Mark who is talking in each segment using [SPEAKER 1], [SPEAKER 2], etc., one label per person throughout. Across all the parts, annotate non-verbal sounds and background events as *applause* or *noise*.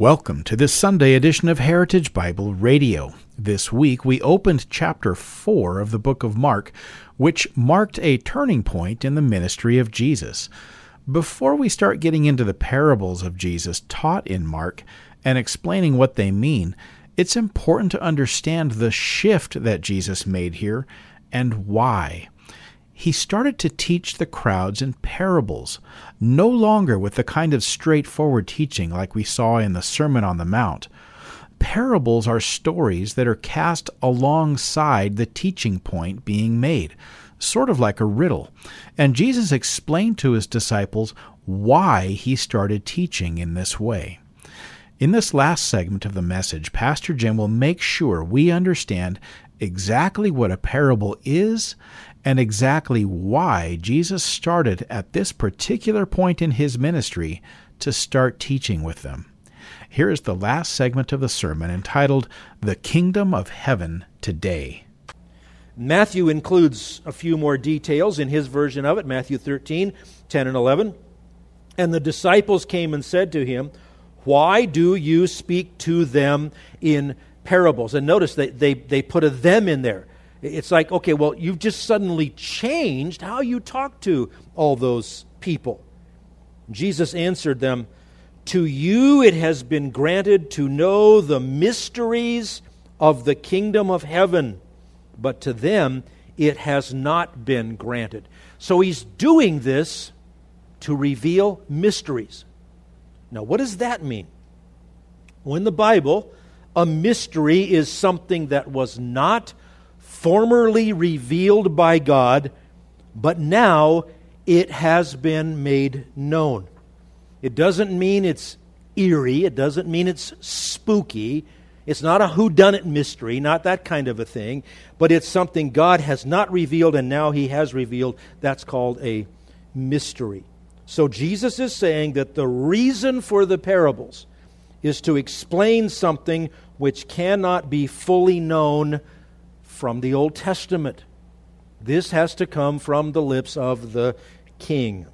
[SPEAKER 1] Welcome to this Sunday edition of Heritage Bible Radio. This week we opened chapter 4 of the book of Mark, which marked a turning point in the ministry of Jesus. Before we start getting into the parables of Jesus taught in Mark and explaining what they mean, it's important to understand the shift that Jesus made here and why he started to teach the crowds in parables, no longer with the kind of straightforward teaching like we saw in the Sermon on the Mount. Parables are stories that are cast alongside the teaching point being made, sort of like a riddle. And Jesus explained to his disciples why he started teaching in this way. In this last segment of the message, Pastor Jim will make sure we understand exactly what a parable is and exactly why Jesus started at this particular point in his ministry to start teaching with them. Here is the last segment of the sermon entitled The Kingdom of Heaven Today.
[SPEAKER 2] Matthew includes a few more details in his version of it, Matthew 13, 10 and 11. And the disciples came and said to him, Why do you speak to them in parables? And notice they, they, they put a them in there. It's like, okay, well, you've just suddenly changed how you talk to all those people. Jesus answered them, To you it has been granted to know the mysteries of the kingdom of heaven, but to them it has not been granted. So he's doing this to reveal mysteries. Now, what does that mean? Well, in the Bible, a mystery is something that was not formerly revealed by God, but now it has been made known. It doesn't mean it's eerie, it doesn't mean it's spooky. It's not a whodunit mystery, not that kind of a thing, but it's something God has not revealed and now He has revealed. That's called a mystery. So Jesus is saying that the reason for the parables is to explain something which cannot be fully known from the Old Testament. This has to come from the lips of the king.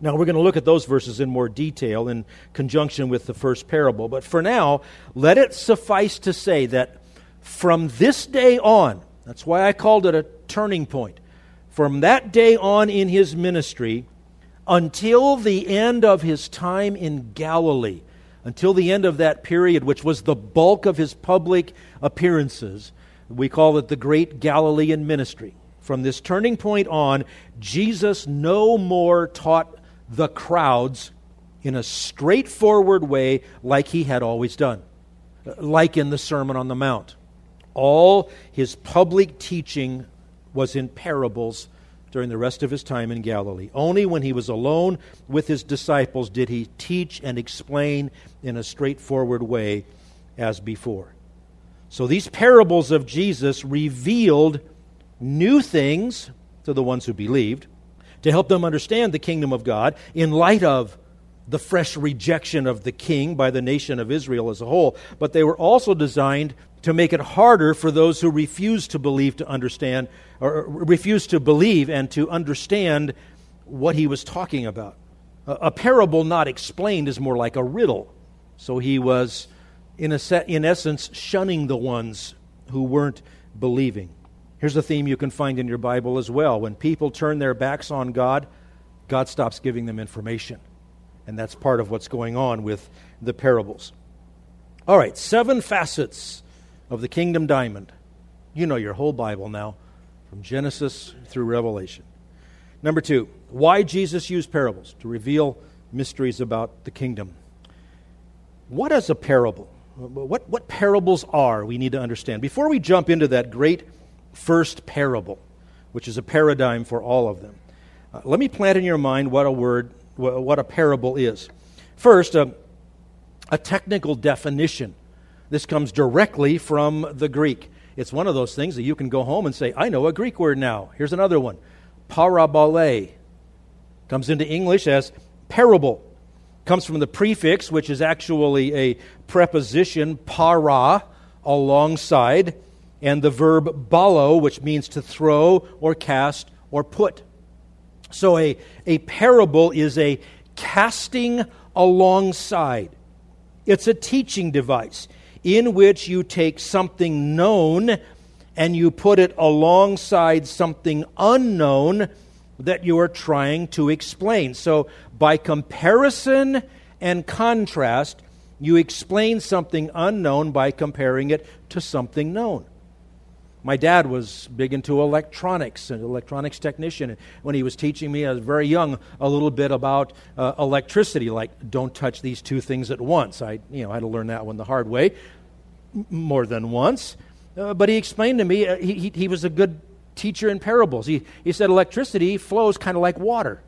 [SPEAKER 2] Now, we're going to look at those verses in more detail in conjunction with the first parable. But for now, let it suffice to say that from this day on, that's why I called it a turning point, from that day on in his ministry until the end of his time in Galilee, until the end of that period, which was the bulk of his public appearances, we call it the Great Galilean Ministry. From this turning point on, Jesus no more taught the crowds in a straightforward way like he had always done, uh, like in the Sermon on the Mount. All his public teaching was in parables during the rest of his time in Galilee. Only when he was alone with his disciples did he teach and explain in a straightforward way as before. So these parables of Jesus revealed new things to the ones who believed to help them understand the kingdom of God in light of the fresh rejection of the king by the nation of Israel as a whole. But they were also designed to make it harder for those who refuse to believe to understand, or refuse to believe and to understand what he was talking about. A, parable not explained is more like a riddle. So he was in, a set, in essence, shunning the ones who weren't believing. Here's a theme you can find in your Bible as well. When people turn their backs on God, God stops giving them information. And that's part of what's going on with the parables. All right, seven facets of the kingdom diamond. You know your whole Bible now, from Genesis through Revelation. Number two, why Jesus used parables to reveal mysteries about the kingdom. What is a parable? what, what parables are, we need to understand. Before we jump into that great first parable, which is a paradigm for all of them, uh, let me plant in your mind what a word, what a parable is. First, uh, a technical definition. This comes directly from the Greek. it's one of those things that you can go home and say, I know a Greek word now. Here's another one parabole. Comes into English as parable. Comes from the prefix, which is actually a preposition, para, alongside, and the verb balo, which means to throw or cast or put. So a, a parable is a casting alongside. It's a teaching device in which you take something known and you put it alongside something unknown that you are trying to explain. So, by comparison and contrast, you explain something unknown by comparing it to something known. My dad was big into electronics, an electronics technician. And when he was teaching me, I was very young, a little bit about uh, electricity, like don't touch these two things at once. I, you know, had to learn that one the hard way, more than once. Uh, but he explained to me, uh, he, he, he was a good teacher in parables. He, he said electricity flows kind of like water.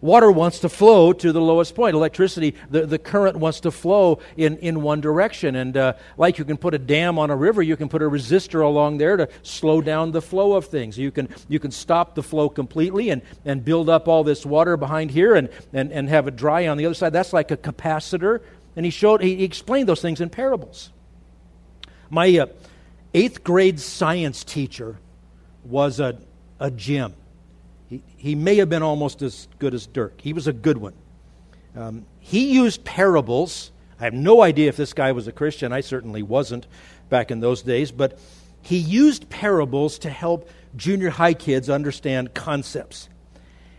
[SPEAKER 2] Water wants to flow to the lowest point. Electricity, the, the current wants to flow in, in one direction. And uh, like you can put a dam on a river, you can put a resistor along there to slow down the flow of things. You can, you can stop the flow completely and, and build up all this water behind here and, and, and have it dry on the other side. That's like a capacitor. And he showed, he explained those things in parables. My uh, eighth grade science teacher was a, a Jim. He, he may have been almost as good as Dirk. He was a good one. Um, he used parables. I have no idea if this guy was a Christian. I certainly wasn't back in those days. But he used parables to help junior high kids understand concepts.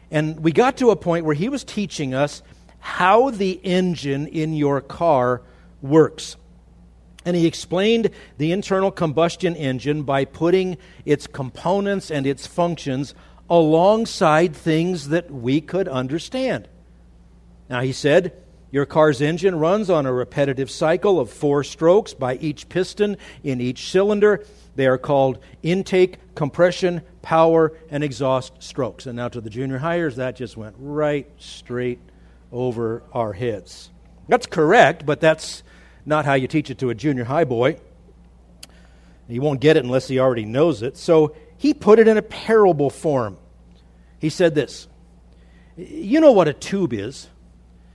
[SPEAKER 2] And we got to a point where he was teaching us how the engine in your car works. And he explained the internal combustion engine by putting its components and its functions alongside things that we could understand. Now, he said, your car's engine runs on a repetitive cycle of four strokes by each piston in each cylinder. They are called intake, compression, power, and exhaust strokes. And now to the junior hires, that just went right straight over our heads. That's correct, but that's not how you teach it to a junior high boy. He won't get it unless he already knows it. So he put it in a parable form. He said this You know what a tube is.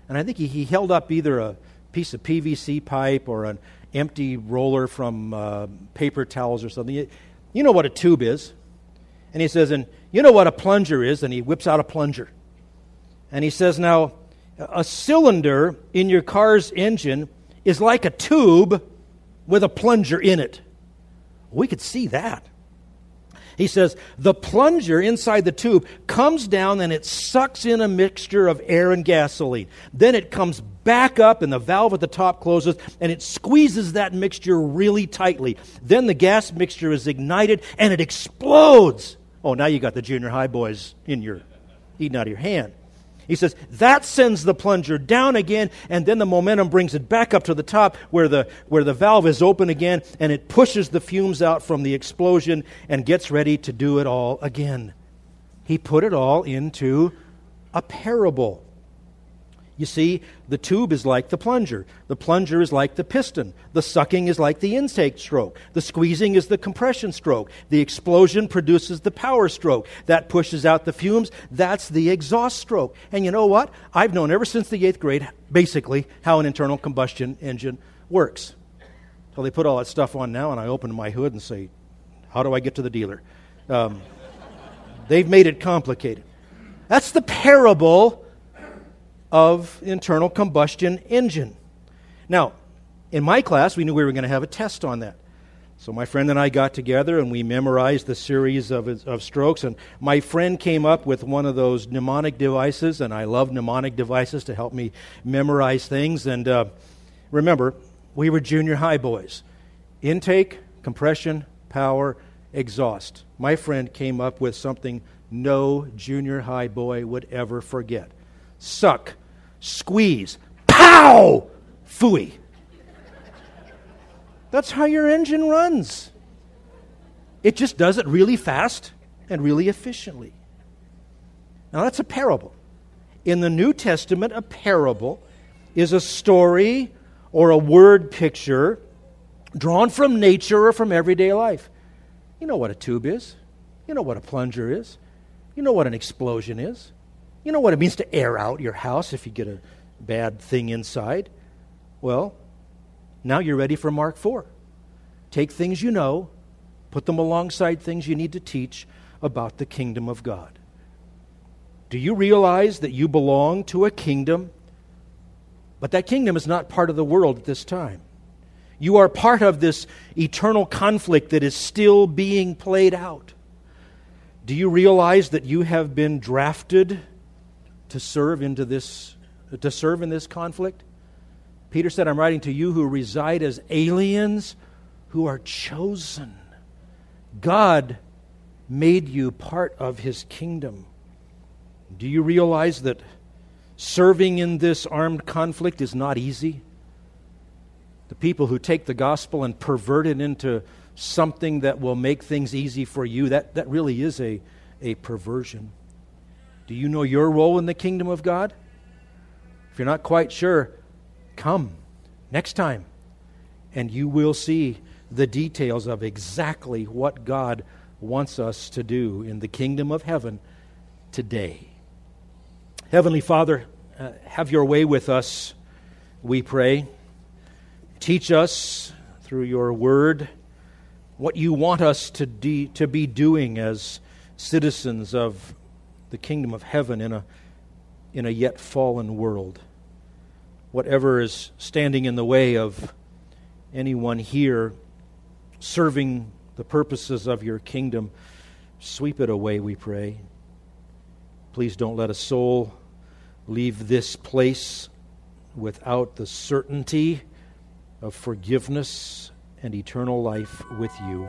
[SPEAKER 2] And I think he, he held up either a piece of PVC pipe or an empty roller from uh, paper towels or something. You know what a tube is. And he says, And you know what a plunger is. And he whips out a plunger. And he says, Now, a cylinder in your car's engine is like a tube with a plunger in it. We could see that. He says, the plunger inside the tube comes down and it sucks in a mixture of air and gasoline. Then it comes back up and the valve at the top closes and it squeezes that mixture really tightly. Then the gas mixture is ignited and it explodes. Oh, now you got the junior high boys in your eating out of your hand. He says that sends the plunger down again, and then the momentum brings it back up to the top where the, where the valve is open again, and it pushes the fumes out from the explosion and gets ready to do it all again. He put it all into a parable. You see, the tube is like the plunger. The plunger is like the piston. The sucking is like the intake stroke. The squeezing is the compression stroke. The explosion produces the power stroke. That pushes out the fumes. That's the exhaust stroke. And you know what? I've known ever since the eighth grade, basically, how an internal combustion engine works. So they put all that stuff on now, and I open my hood and say, How do I get to the dealer? Um, *laughs* they've made it complicated. That's the parable of internal combustion engine. Now, in my class, we knew we were going to have a test on that. So my friend and I got together and we memorized the series of, of strokes. And my friend came up with one of those mnemonic devices, and I love mnemonic devices to help me memorize things. And uh, remember, we were junior high boys. Intake, compression, power, exhaust. My friend came up with something no junior high boy would ever forget. Suck, squeeze, pow, fooey. That's how your engine runs. It just does it really fast and really efficiently. Now, that's a parable. In the New Testament, a parable is a story or a word picture drawn from nature or from everyday life. You know what a tube is. You know what a plunger is. You know what an explosion is. You know what it means to air out your house if you get a bad thing inside. Well, now you're ready for Mark 4. Take things you know, put them alongside things you need to teach about the kingdom of God. Do you realize that you belong to a kingdom? But that kingdom is not part of the world at this time. You are part of this eternal conflict that is still being played out. Do you realize that you have been drafted to serve into this to serve in this conflict? Peter said, I'm writing to you who reside as aliens who are chosen. God made you part of his kingdom. Do you realize that serving in this armed conflict is not easy? The people who take the gospel and pervert it into something that will make things easy for you, that, that really is a, a perversion. Do you know your role in the kingdom of God? If you're not quite sure, come next time and you will see the details of exactly what God wants us to do in the kingdom of heaven today. Heavenly Father, uh, have your way with us, we pray. Teach us through your word what you want us to, de- to be doing as citizens of the kingdom of heaven in a, in a yet fallen world. Whatever is standing in the way of anyone here serving the purposes of your kingdom, sweep it away, we pray. Please don't let a soul leave this place without the certainty of forgiveness and eternal life with you.